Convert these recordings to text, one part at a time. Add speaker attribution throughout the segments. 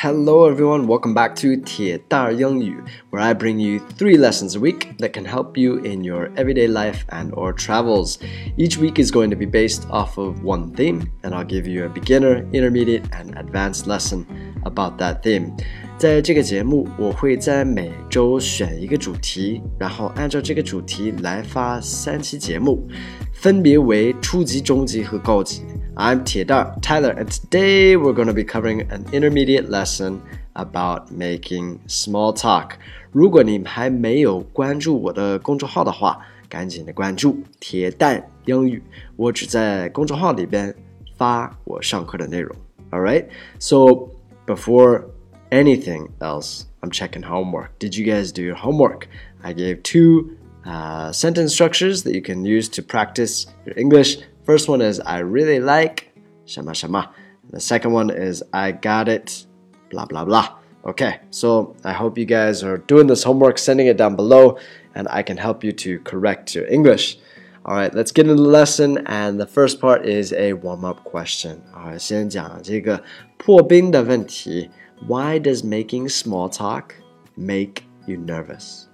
Speaker 1: Hello everyone, welcome back to 铁蛋儿英语, where I bring you three lessons a week that can help you in your everyday life and or travels. Each week is going to be based off of one theme, and I'll give you a beginner, intermediate, and advanced lesson about that theme. 在这个节目，我会在每周选一个主题，然后按照这个主题来发三期节目，分别为初级、中级和高级。 I'm Tyler, and today we're going to be covering an intermediate lesson about making small talk. 如果你还没有关注我的公众号的话，赶紧的关注“铁蛋英语”，我只在公众号里边发我上课的内容。All right, so before anything else, I'm checking homework. Did you guys do your homework? I gave two uh, sentence structures that you can use to practice your English. First one is I really like shama shama. The second one is I got it blah blah blah. Okay, so I hope you guys are doing this homework, sending it down below, and I can help you to correct your English. All right, let's get into the lesson. And the first part is a warm up question. 啊，先讲这个破冰的问题。Why does making small talk make you nervous?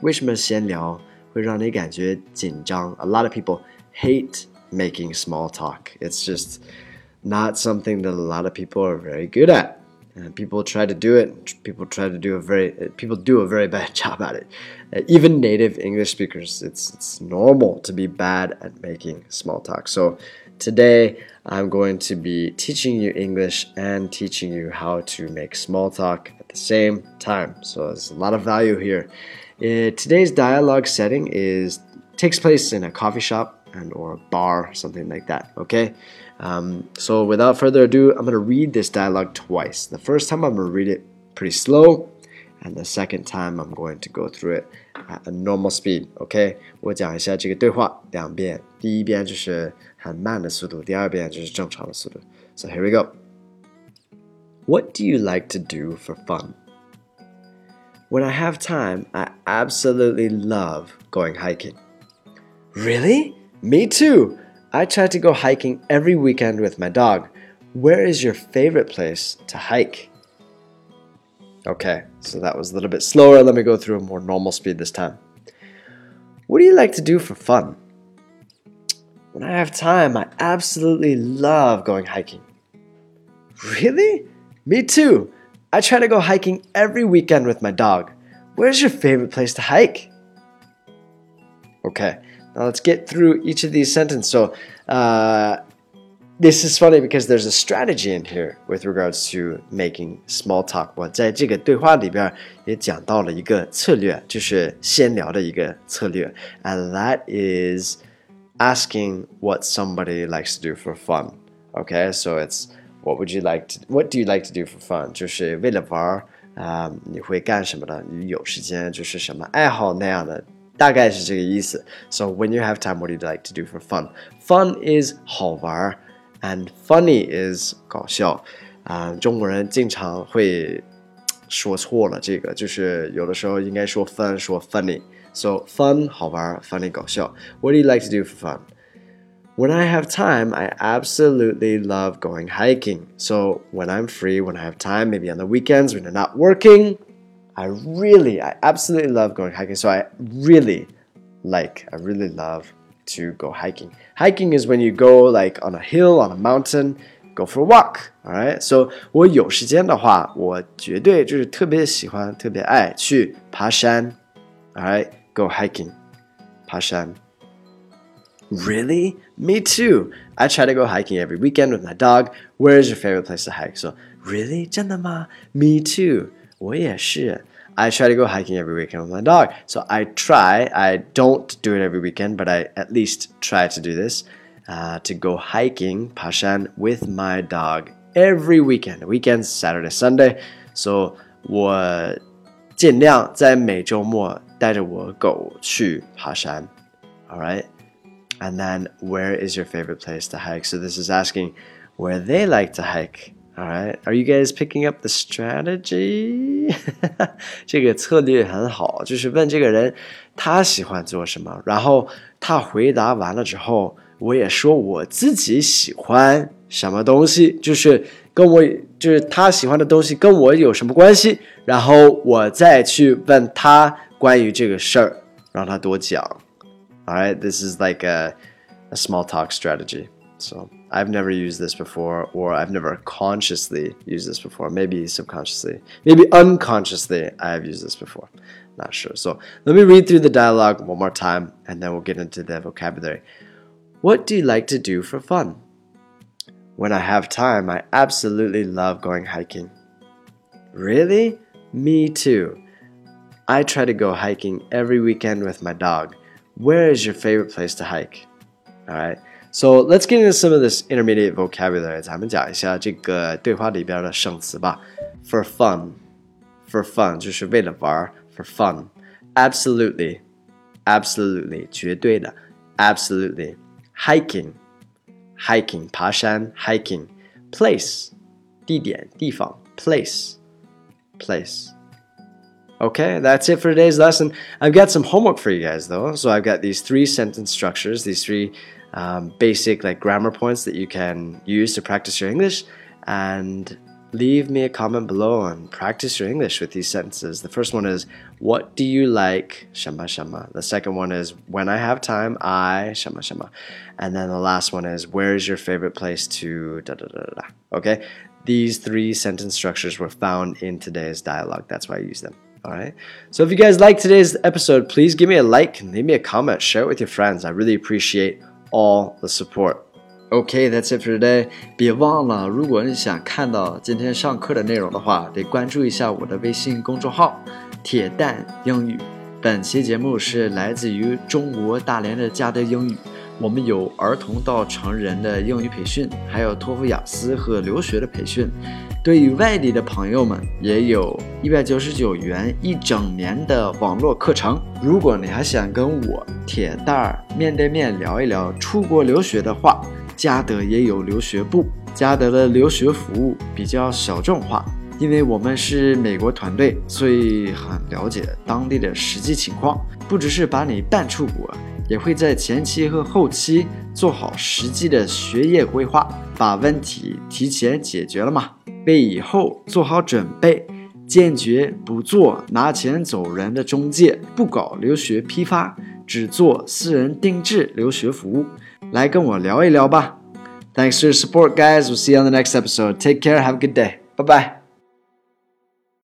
Speaker 1: 为什么闲聊会让你感觉紧张？A lot of people hate making small talk. It's just not something that a lot of people are very good at. And people try to do it. People try to do a very people do a very bad job at it. Uh, even native English speakers, it's it's normal to be bad at making small talk. So today I'm going to be teaching you English and teaching you how to make small talk at the same time. So there's a lot of value here. Uh, today's dialogue setting is takes place in a coffee shop and or a bar, something like that. Okay. Um, so without further ado, I'm gonna read this dialogue twice. The first time I'm gonna read it pretty slow, and the second time I'm going to go through it at a normal speed. OK，我讲一下这个对话两遍，第一遍就是很慢的速度，第二遍就是正常的速度。So here we go. What do you like to do for fun? When I have time, I absolutely love going hiking. Really? Me too. I try to go hiking every weekend with my dog. Where is your favorite place to hike? Okay, so that was a little bit slower. Let me go through a more normal speed this time. What do you like to do for fun? When I have time, I absolutely love going hiking. Really? Me too. I try to go hiking every weekend with my dog. Where's your favorite place to hike? Okay, now let's get through each of these sentences. So, uh, this is funny because there's a strategy in here with regards to making small talk. 我在这个对话里边也讲到了一个策略，就是先聊的一个策略，and that is asking what somebody likes to do for fun. Okay, so it's what would you like to what do you like to do for fun? 就是为了玩儿啊、呃，你会干什么呢？你有时间就是什么爱好那样的。 大概是这个意思。So when you have time, what do you like to do for fun? Fun is 好玩，and funny is 搞笑。啊、呃，中国人经常会说错了，这个就是有的时候应该说 fun，说 funny。So fun 好玩，funny 搞笑。What do you like to do for fun? When I have time, I absolutely love going hiking. So when I'm free, when I have time, maybe on the weekends when I'm not working, I really, I absolutely love going hiking. So I really like, I really love to go hiking. Hiking is when you go like on a hill, on a mountain, go for a walk. All right. So 我有时间的话，我绝对就是特别喜欢、特别爱去爬山。All right, go hiking. 爬山。Really? Me too. I try to go hiking every weekend with my dog. Where is your favorite place to hike? So, really? 真的吗? Me too. 我也是。 I try to go hiking every weekend with my dog. So I try, I don't do it every weekend, but I at least try to do this, uh, to go hiking, 爬山 with my dog every weekend. Weekends, Saturday, Sunday. So 我尽量在每周末带着我狗去爬山. All right. And then where is your favorite place to hike? So this is asking where they like to hike. All right, are you guys picking up the strategy? 这个策略很好，就是问这个人他喜欢做什么，然后他回答完了之后，我也说我自己喜欢什么东西，就是跟我就是他喜欢的东西跟我有什么关系，然后我再去问他关于这个事儿，让他多讲。All right, this is like a a small talk strategy. So I've never used this before, or I've never consciously used this before. Maybe subconsciously, maybe unconsciously, I have used this before. Not sure. So let me read through the dialogue one more time, and then we'll get into the vocabulary. What do you like to do for fun? When I have time, I absolutely love going hiking. Really? Me too. I try to go hiking every weekend with my dog. Where is your favorite place to hike? All right. So let's get into some of this intermediate vocabulary. 咱们讲一下这个对话里边的生词吧。For fun, for fun 就是为了玩。For fun, absolutely, absolutely 绝对的，absolutely. Hiking, hiking 爬山，hiking. Place 地点地方，place, place. Okay, that's it for today's lesson. I've got some homework for you guys though. So I've got these three sentence structures, these three um, basic like grammar points that you can use to practice your English and leave me a comment below and practice your English with these sentences. The first one is what do you like? Shama shama. The second one is when I have time, I shama shama. And then the last one is where is your favorite place to da da da da. Okay? These three sentence structures were found in today's dialogue. That's why I use them. All right. So if you guys like today's episode, please give me a like and leave me a comment. Share it with your friends. I really appreciate all the support. Okay, that's it for today. 别忘了，如果你想看到今天上课的内容的话，得关注一下我的微信公众号“铁蛋英语”。本期节目是来自于中国大连的嘉德英语。我们有儿童到成人的英语培训，还有托福、雅思和留学的培训。对于外地的朋友们，也有一百九十九元一整年的网络课程。如果你还想跟我铁蛋儿面对面聊一聊出国留学的话，嘉德也有留学部。嘉德的留学服务比较小众化，因为我们是美国团队，所以很了解当地的实际情况。不只是把你办出国，也会在前期和后期做好实际的学业规划，把问题提前解决了嘛。为以后做好准备，坚决不做拿钱走人的中介，不搞留学批发，只做私人定制留学服务。来跟我聊一聊吧。Thanks for your support, guys. We'll see you on the next episode. Take care. Have a good day. Bye bye.